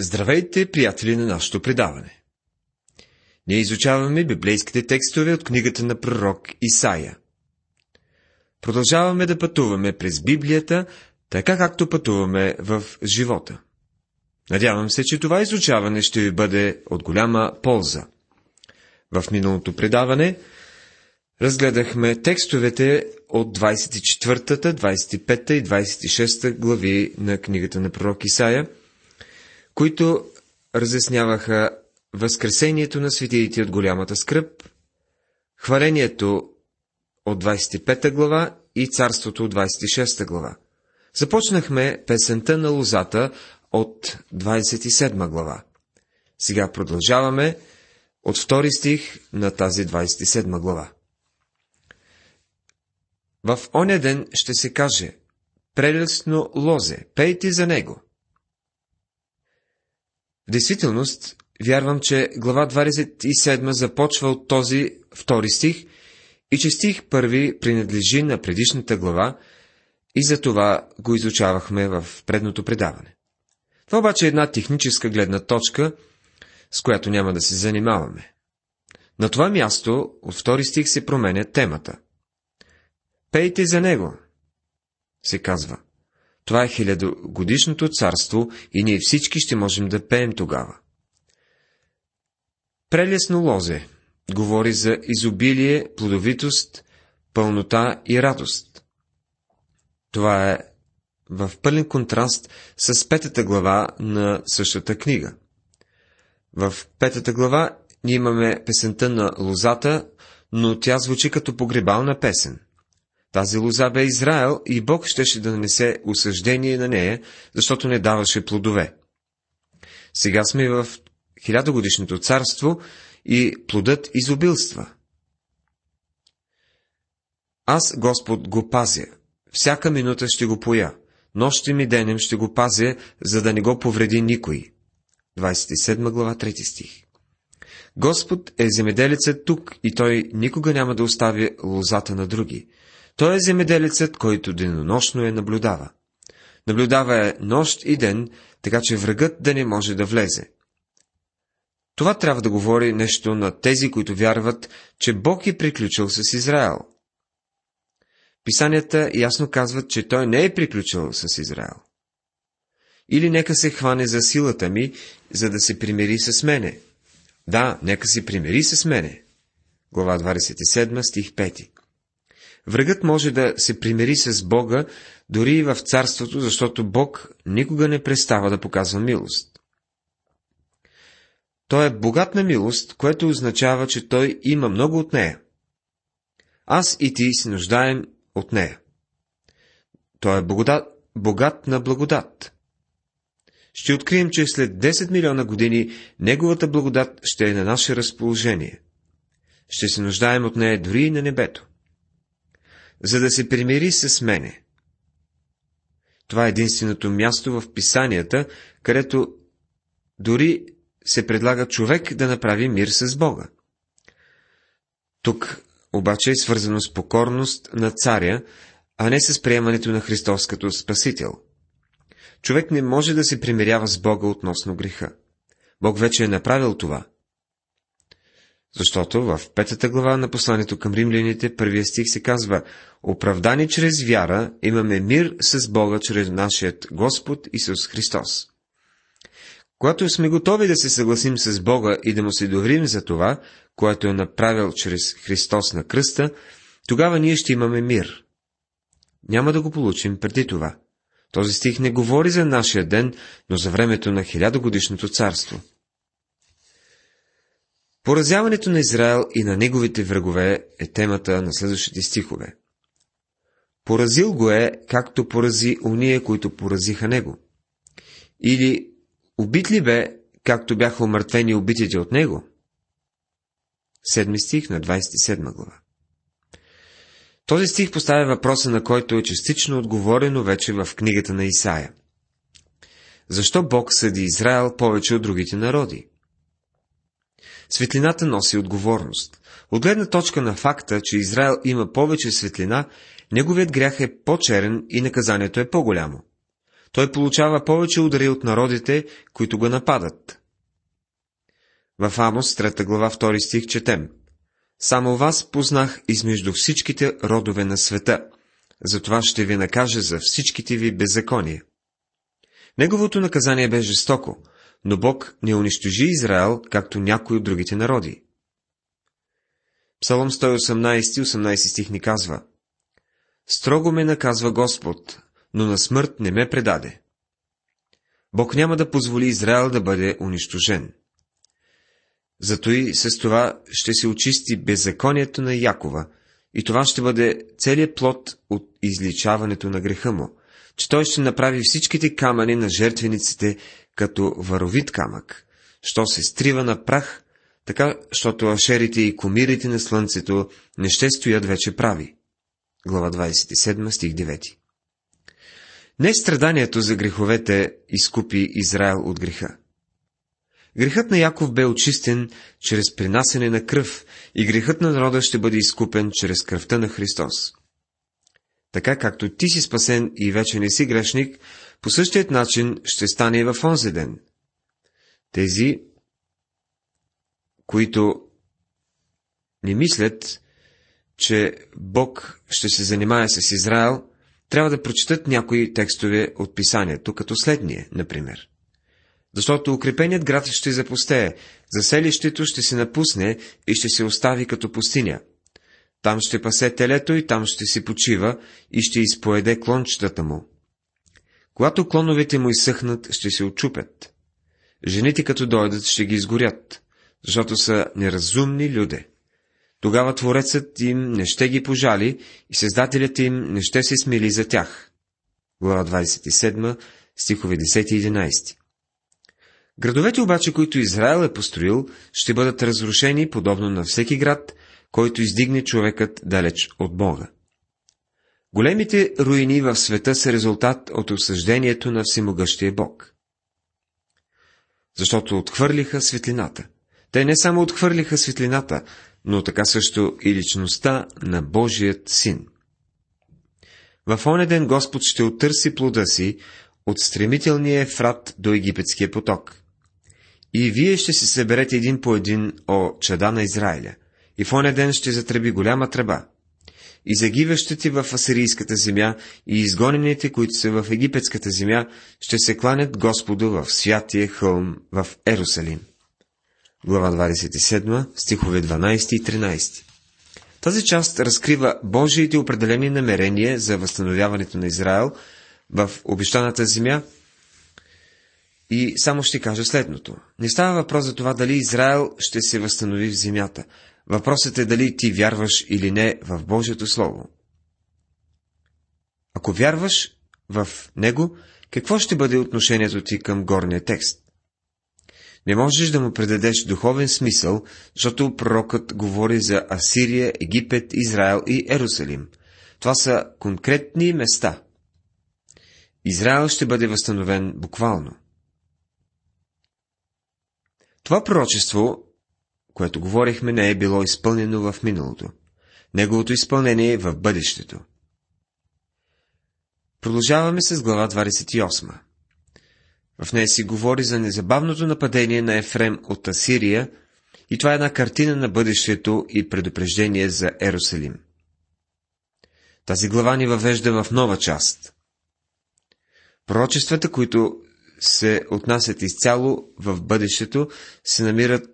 Здравейте, приятели на нашето предаване! Ние изучаваме библейските текстове от книгата на пророк Исаия. Продължаваме да пътуваме през Библията, така както пътуваме в живота. Надявам се, че това изучаване ще ви бъде от голяма полза. В миналото предаване разгледахме текстовете от 24, 25 и 26 глави на книгата на пророк Исаия – които разясняваха Възкресението на светиите от голямата скръп, хвалението от 25 глава и царството от 26 глава. Започнахме песента на лозата от 27 глава. Сега продължаваме от втори стих на тази 27 глава. В оня ден ще се каже, прелестно лозе, пейте за него. В действителност, вярвам, че глава 27 започва от този втори стих и че стих първи принадлежи на предишната глава и за това го изучавахме в предното предаване. Това обаче е една техническа гледна точка, с която няма да се занимаваме. На това място от втори стих се променя темата. Пейте за него, се казва. Това е хилядогодишното царство и ние всички ще можем да пеем тогава. Прелесно лозе говори за изобилие, плодовитост, пълнота и радост. Това е в пълен контраст с петата глава на същата книга. В петата глава ние имаме песента на лозата, но тя звучи като погребална песен – тази лоза бе Израел и Бог щеше да нанесе осъждение на нея, защото не даваше плодове. Сега сме в хилядогодишното царство и плодът изобилства. Аз, Господ, го пазя. Всяка минута ще го поя. Нощем и денем ще го пазя, за да не го повреди никой. 27 глава, 3 стих. Господ е земеделецът тук и той никога няма да остави лозата на други. Той е земеделецът, който денонощно я наблюдава. Наблюдава е нощ и ден, така че врагът да не може да влезе. Това трябва да говори нещо на тези, които вярват, че Бог е приключил с Израел. Писанията ясно казват, че той не е приключил с Израел. Или нека се хване за силата ми, за да се примири с мене. Да, нека се примири с мене. Глава 27, стих 5. Врагът може да се примери с Бога дори и в царството, защото Бог никога не престава да показва милост. Той е богат на милост, което означава, че той има много от нея. Аз и ти се нуждаем от нея. Той е богат, богат на благодат. Ще открием, че след 10 милиона години Неговата благодат ще е на наше разположение. Ще се нуждаем от нея дори и на небето за да се примири с мене. Това е единственото място в писанията, където дори се предлага човек да направи мир с Бога. Тук обаче е свързано с покорност на царя, а не с приемането на Христос като Спасител. Човек не може да се примирява с Бога относно греха. Бог вече е направил това. Защото в петата глава на посланието към римляните, първия стих се казва Оправдани чрез вяра имаме мир с Бога чрез нашият Господ Исус Христос. Когато сме готови да се съгласим с Бога и да му се доверим за това, което е направил чрез Христос на кръста, тогава ние ще имаме мир. Няма да го получим преди това. Този стих не говори за нашия ден, но за времето на хилядогодишното царство – Поразяването на Израел и на неговите врагове е темата на следващите стихове. Поразил го е, както порази уния, които поразиха него. Или убит ли бе, както бяха умъртвени убитите от него? Седми стих на 27 глава. Този стих поставя въпроса, на който е частично отговорено вече в книгата на Исаия. Защо Бог съди Израел повече от другите народи? Светлината носи отговорност. От гледна точка на факта, че Израел има повече светлина, неговият грях е по-черен и наказанието е по-голямо. той получава повече удари от народите, които го нападат. В Амос, 3 глава, 2 стих, четем. Само вас познах измежду всичките родове на света, затова ще ви накажа за всичките ви беззакония. Неговото наказание бе жестоко, но Бог не унищожи Израел, както някои от другите народи. Псалом 118, 18 стих ни казва Строго ме наказва Господ, но на смърт не ме предаде. Бог няма да позволи Израел да бъде унищожен. Зато и с това ще се очисти беззаконието на Якова, и това ще бъде целият плод от изличаването на греха му, че той ще направи всичките камъни на жертвениците като варовит камък, що се стрива на прах, така, щото ашерите и комирите на слънцето не ще стоят вече прави. Глава 27, стих 9 Не страданието за греховете изкупи Израел от греха. Грехът на Яков бе очистен чрез принасене на кръв и грехът на народа ще бъде изкупен чрез кръвта на Христос. Така както ти си спасен и вече не си грешник, по същият начин ще стане и в онзи ден. Тези, които не мислят, че Бог ще се занимае с Израел, трябва да прочитат някои текстове от писанието, като следния, например. Защото укрепеният град ще запустее, заселището ще се напусне и ще се остави като пустиня. Там ще пасе телето и там ще си почива и ще изпоеде клончетата му. Когато клоновете му изсъхнат, ще се очупят. Жените като дойдат, ще ги изгорят, защото са неразумни люди. Тогава Творецът им не ще ги пожали и Създателят им не ще се смили за тях. Глава 27, стихове 10 и 11. Градовете обаче, които Израел е построил, ще бъдат разрушени, подобно на всеки град, който издигне човекът далеч от Бога. Големите руини в света са резултат от осъждението на всемогъщия Бог. Защото отхвърлиха светлината. Те не само отхвърлиха светлината, но така също и личността на Божият син. В оня ден Господ ще оттърси плода си от стремителния ефрат до египетския поток. И вие ще се съберете един по един, о чада на Израиля, и в оня ден ще затреби голяма тръба. И загиващите в Асирийската земя и изгонените, които са в Египетската земя, ще се кланят Господу в святия хълм в Ерусалим. Глава 27, стихове 12 и 13. Тази част разкрива Божиите определени намерения за възстановяването на Израел в обещаната земя и само ще кажа следното. Не става въпрос за това дали Израел ще се възстанови в земята. Въпросът е дали ти вярваш или не в Божието Слово. Ако вярваш в него, какво ще бъде отношението ти към горния текст? Не можеш да му предадеш духовен смисъл, защото пророкът говори за Асирия, Египет, Израел и Ерусалим. Това са конкретни места. Израел ще бъде възстановен буквално. Това пророчество, което говорихме, не е било изпълнено в миналото. Неговото изпълнение е в бъдещето. Продължаваме с глава 28. В нея си говори за незабавното нападение на Ефрем от Асирия и това е една картина на бъдещето и предупреждение за Ерусалим. Тази глава ни въвежда в нова част. Пророчествата, които се отнасят изцяло в бъдещето, се, намират,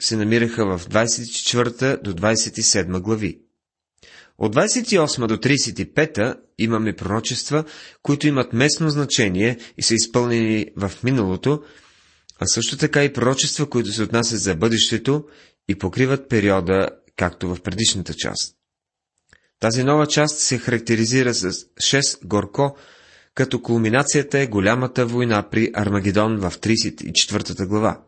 се намираха в 24 до 27 глави. От 28 до 35 имаме пророчества, които имат местно значение и са изпълнени в миналото, а също така и пророчества, които се отнасят за бъдещето и покриват периода, както в предишната част. Тази нова част се характеризира с 6 горко, като кулминацията е голямата война при Армагедон в 34 глава,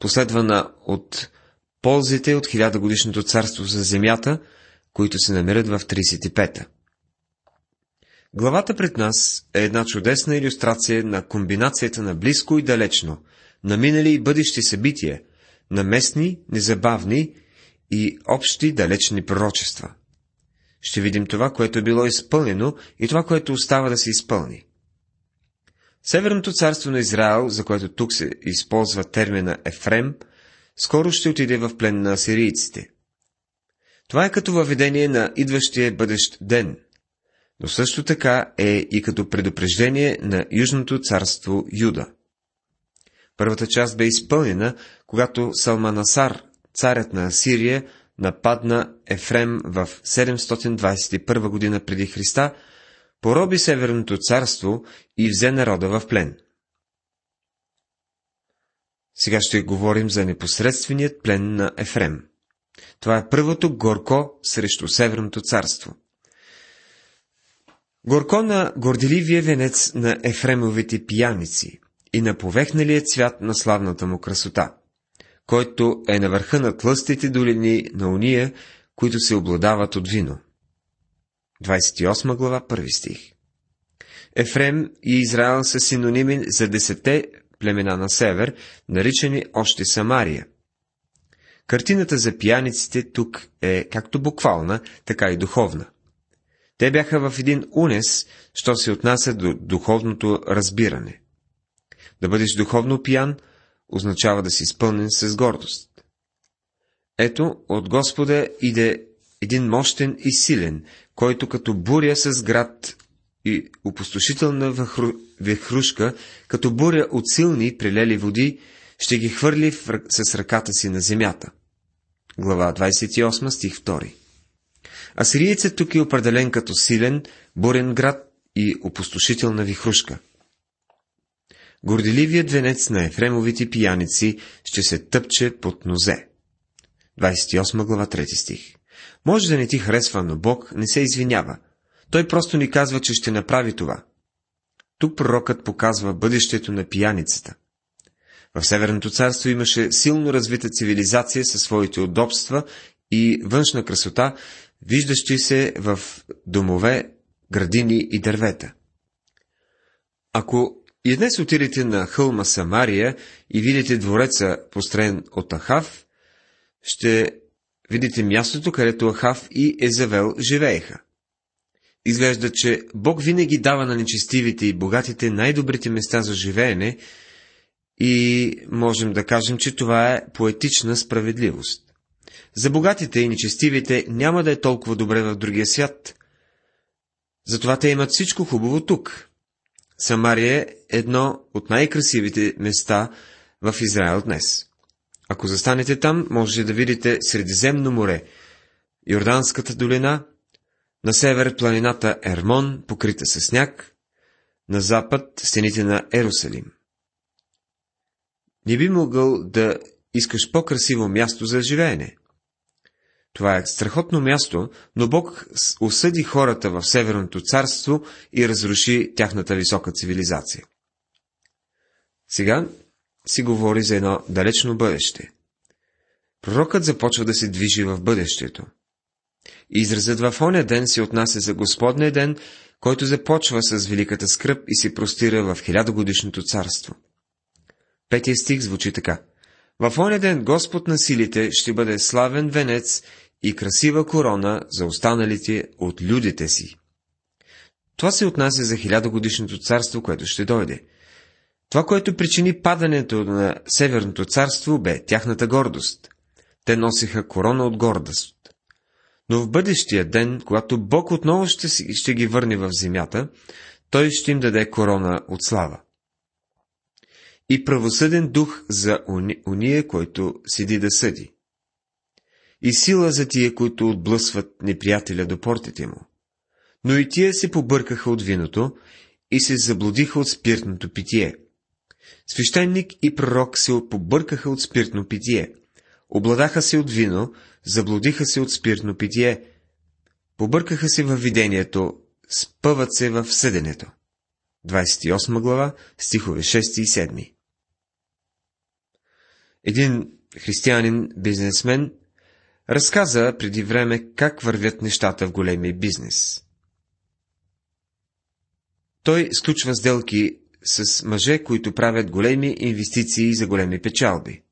последвана от ползите от хилядогодишното царство за земята – които се намират в 35-та. Главата пред нас е една чудесна иллюстрация на комбинацията на близко и далечно, на минали и бъдещи събития, на местни, незабавни и общи далечни пророчества. Ще видим това, което е било изпълнено и това, което остава да се изпълни. Северното царство на Израел, за което тук се използва термина Ефрем, скоро ще отиде в плен на асирийците. Това е като въведение на идващия бъдещ ден, но също така е и като предупреждение на Южното царство Юда. Първата част бе изпълнена, когато Салманасар, царят на Асирия, нападна Ефрем в 721 година преди Христа, пороби Северното царство и взе народа в плен. Сега ще говорим за непосредственият плен на Ефрем. Това е първото горко срещу Северното царство. Горко на горделивия венец на Ефремовите пияници и на повехналия цвят на славната му красота, който е на върха на тлъстите долини на уния, които се обладават от вино. 28 глава, 1 стих Ефрем и Израел са синоними за десете племена на север, наричани още Самария. Картината за пияниците тук е както буквална, така и духовна. Те бяха в един унес, що се отнася до духовното разбиране. Да бъдеш духовно пиян означава да си изпълнен с гордост. Ето, от Господа иде един мощен и силен, който като буря с град и опустошителна вехрушка, като буря от силни прилели води, ще ги хвърли в, с ръката си на земята. Глава 28, стих 2 Асириецът тук е определен като силен, бурен град и опустошителна вихрушка. Горделивият венец на Ефремовите пияници ще се тъпче под нозе. 28 глава 3 стих Може да не ти харесва, но Бог не се извинява – той просто ни казва, че ще направи това. Тук пророкът показва бъдещето на пияницата. В Северното царство имаше силно развита цивилизация със своите удобства и външна красота, виждащи се в домове, градини и дървета. Ако и днес отидете на хълма Самария и видите двореца, построен от Ахав, ще видите мястото, където Ахав и Езавел живееха. Изглежда, че Бог винаги дава на нечестивите и богатите най-добрите места за живеене и можем да кажем, че това е поетична справедливост. За богатите и нечестивите няма да е толкова добре в другия свят. Затова те имат всичко хубаво тук. Самария е едно от най-красивите места в Израел днес. Ако застанете там, можете да видите Средиземно море, Йорданската долина на север планината Ермон, покрита с сняг, на запад стените на Ерусалим. Не би могъл да искаш по-красиво място за живеене. Това е страхотно място, но Бог осъди хората в Северното царство и разруши тяхната висока цивилизация. Сега си говори за едно далечно бъдеще. Пророкът започва да се движи в бъдещето – Изразът в оня ден се отнася за Господния ден, който започва с великата скръп и се простира в хилядогодишното царство. Петия стих звучи така. В оня ден Господ на силите ще бъде славен венец и красива корона за останалите от людите си. Това се отнася за хилядогодишното царство, което ще дойде. Това, което причини падането на Северното царство, бе тяхната гордост. Те носиха корона от гордост. Но в бъдещия ден, когато Бог отново ще, ще ги върне в земята, той ще им даде корона от слава. И правосъден дух за уния, който седи да съди. И сила за тия, които отблъсват неприятеля до портите му. Но и тия се побъркаха от виното и се заблудиха от спиртното питие. Свещеник и пророк се побъркаха от спиртно питие. Обладаха се от вино, заблудиха се от спиртно питие, побъркаха се във видението, спъват се в съденето. 28 глава, стихове 6 и 7. Един християнин, бизнесмен, разказа преди време как вървят нещата в големия бизнес. Той сключва сделки с мъже, които правят големи инвестиции за големи печалби.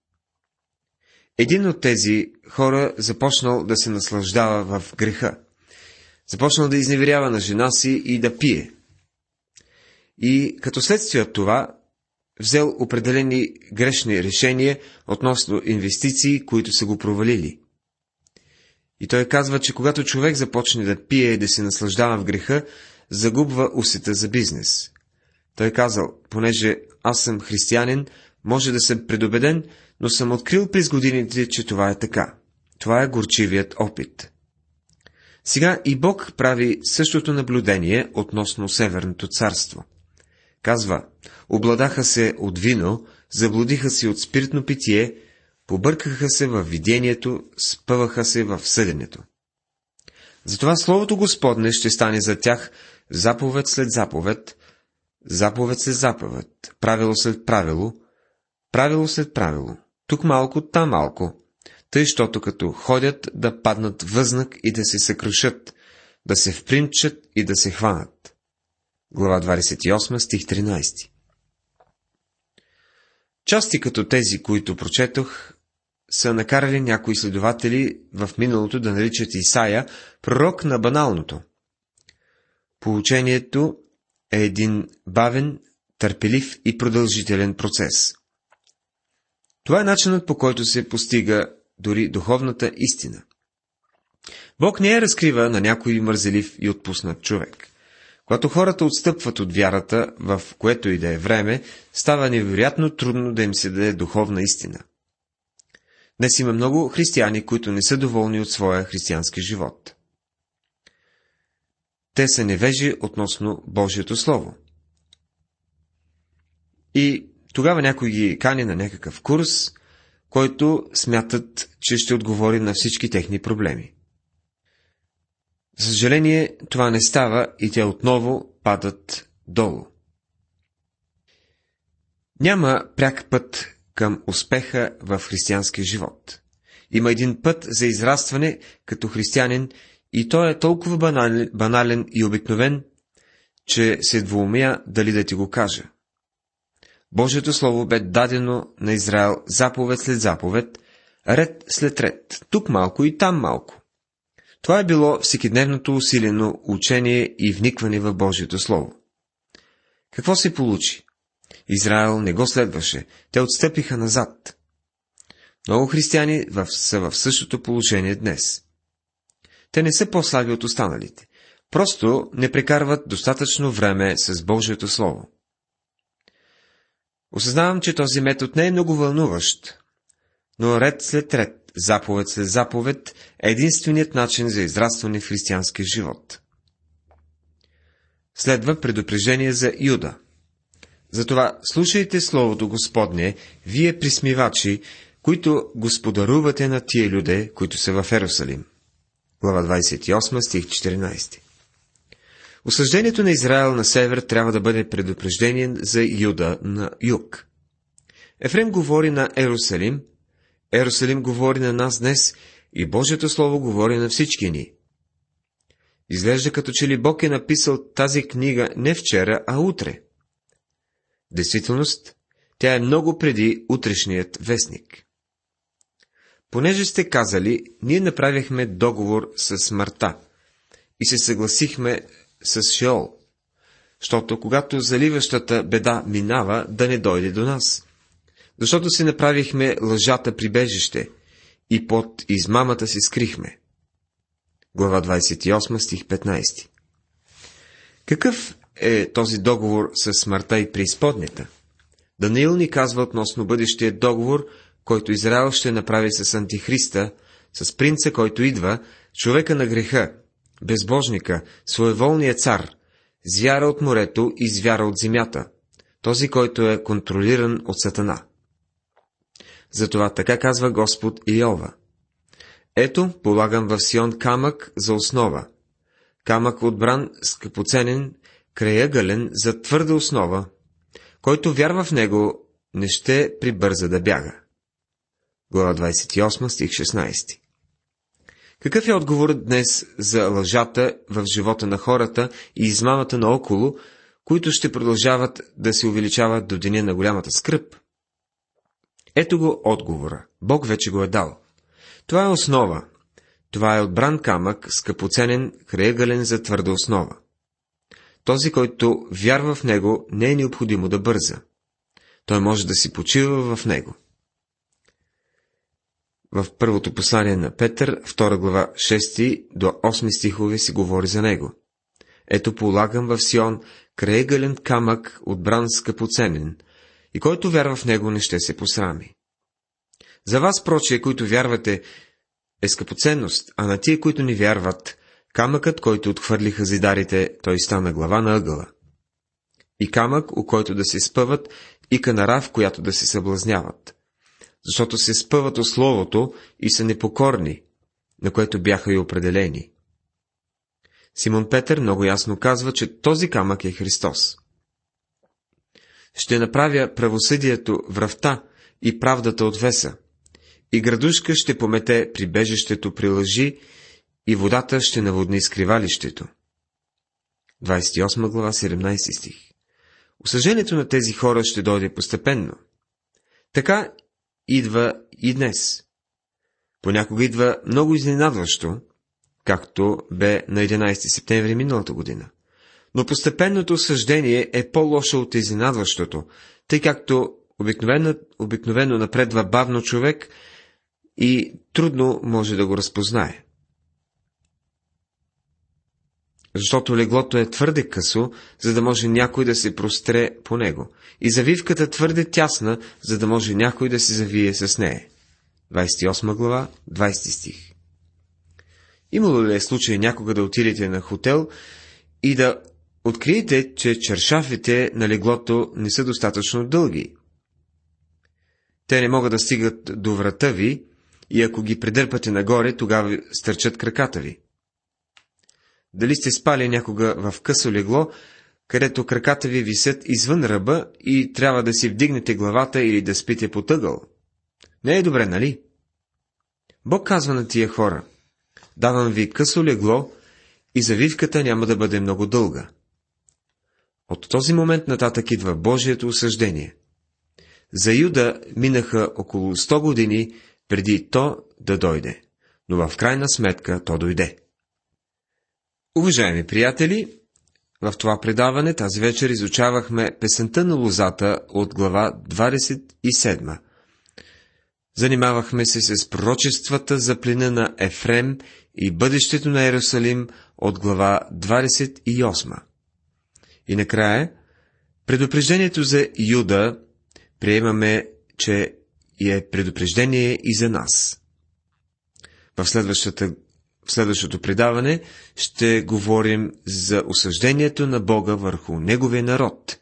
Един от тези хора започнал да се наслаждава в греха. Започнал да изневерява на жена си и да пие. и като следствие от това взел определени грешни решения относно инвестиции, които са го провалили. И той казва, че когато човек започне да пие и да се наслаждава в греха, загубва усета за бизнес. Той казал, понеже аз съм християнин, може да съм предубеден, но съм открил през годините, че това е така. Това е горчивият опит. Сега и Бог прави същото наблюдение относно Северното царство. Казва, обладаха се от вино, заблудиха се от спиртно питие, побъркаха се в видението, спъваха се в съденето. Затова Словото Господне ще стане за тях заповед след заповед, заповед след заповед, правило след правило, правило след правило, тук малко, там малко, тъй, щото като ходят да паднат възнак и да се съкрушат, да се впримчат и да се хванат. Глава 28, стих 13 Части като тези, които прочетох, са накарали някои следователи в миналото да наричат Исаия пророк на баналното. Получението е един бавен, търпелив и продължителен процес. Това е начинът по който се постига дори духовната истина. Бог не я разкрива на някой мързелив и отпуснат човек. Когато хората отстъпват от вярата, в което и да е време, става невероятно трудно да им се даде духовна истина. Днес има много християни, които не са доволни от своя християнски живот. Те са невежи относно Божието Слово. И тогава някой ги кани на някакъв курс, който смятат, че ще отговори на всички техни проблеми. За съжаление, това не става и те отново падат долу. Няма пряк път към успеха в християнския живот. Има един път за израстване като християнин и той е толкова банален, банален и обикновен, че се двумя дали да ти го кажа. Божието Слово бе дадено на Израел заповед след заповед, ред след ред, тук малко и там малко. Това е било всекидневното усилено учение и вникване в Божието Слово. Какво се получи? Израел не го следваше, те отстъпиха назад. Много християни са в същото положение днес. Те не са по-слаби от останалите. Просто не прекарват достатъчно време с Божието Слово. Осъзнавам, че този метод не е много вълнуващ, но ред след ред, заповед след заповед е единственият начин за израстване в християнския живот. Следва предупреждение за Юда. Затова слушайте Словото Господне, вие присмивачи, които господарувате на тия люде, които са в Ерусалим. Глава 28, стих 14 Осъждението на Израел на север трябва да бъде предупреждение за Юда на юг. Ефрем говори на Ерусалим, Ерусалим говори на нас днес и Божието Слово говори на всички ни. Изглежда като че ли Бог е написал тази книга не вчера, а утре. В действителност, тя е много преди утрешният вестник. Понеже сте казали, ние направихме договор с смъртта и се съгласихме с Шеол, защото когато заливащата беда минава, да не дойде до нас. Защото си направихме лъжата прибежище и под измамата си скрихме. Глава 28, стих 15 Какъв е този договор с смъртта и преизподнята? Даниил ни казва относно бъдещия договор, който Израел ще направи с Антихриста, с принца, който идва, човека на греха, безбожника, своеволния цар, звяра от морето и звяра от земята, този, който е контролиран от Сатана. Затова така казва Господ Иова. Ето, полагам в Сион камък за основа. Камък отбран, скъпоценен, краягален за твърда основа, който вярва в него, не ще прибърза да бяга. Глава 28, стих 16 какъв е отговорът днес за лъжата в живота на хората и измамата наоколо, които ще продължават да се увеличават до деня на голямата скръп? Ето го отговора. Бог вече го е дал. Това е основа. Това е отбран камък, скъпоценен, крайъгълен за твърда основа. този, който вярва в него, не е необходимо да бърза. Той може да си почива в него. В първото послание на Петър, 2 глава 6 до 8 стихове си говори за него. Ето полагам в Сион крайгален камък, отбран скъпоценен, и който вярва в него не ще се посрами. За вас, прочие, които вярвате, е скъпоценност, а на тия, които ни вярват, камъкът, който отхвърлиха зидарите, той стана глава на ъгъла. И камък, у който да се спъват, и канара, в която да се съблазняват. Защото се спъват от Словото и са непокорни, на което бяха и определени. Симон Петър много ясно казва, че този камък е Христос. Ще направя правосъдието връвта и правдата от веса, и градушка ще помете прибежището при лъжи, и водата ще наводни скривалището. 28 глава, 17 стих Осъжението на тези хора ще дойде постепенно. Така идва и днес. Понякога идва много изненадващо, както бе на 11 септември миналата година. Но постепенното осъждение е по-лошо от изненадващото, тъй както обикновено, обикновено напредва бавно човек и трудно може да го разпознае. Защото леглото е твърде късо, за да може някой да се простре по него, и завивката твърде тясна, за да може някой да се завие с нея. 28 глава, 20 стих Имало ли е случай някога да отидете на хотел и да откриете, че чершафите на леглото не са достатъчно дълги? Те не могат да стигат до врата ви и ако ги предърпате нагоре, тогава стърчат краката ви. Дали сте спали някога в късо легло, където краката ви висят извън ръба и трябва да си вдигнете главата или да спите по тъгъл? Не е добре, нали? Бог казва на тия хора – Давам ви късо легло и завивката няма да бъде много дълга. От този момент нататък идва Божието осъждение. За Юда минаха около 100 години преди то да дойде, но в крайна сметка то дойде. Уважаеми приятели, в това предаване тази вечер изучавахме песента на лозата от глава 27. Занимавахме се с пророчествата за плена на Ефрем и бъдещето на Иерусалим от глава 28. И накрая, предупреждението за Юда приемаме, че е предупреждение и за нас. В, следващата, в следващото предаване ще говорим за осъждението на Бога върху Неговия народ.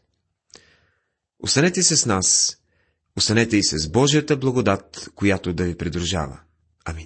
Останете с нас, останете и с Божията благодат, която да ви придружава. Амин.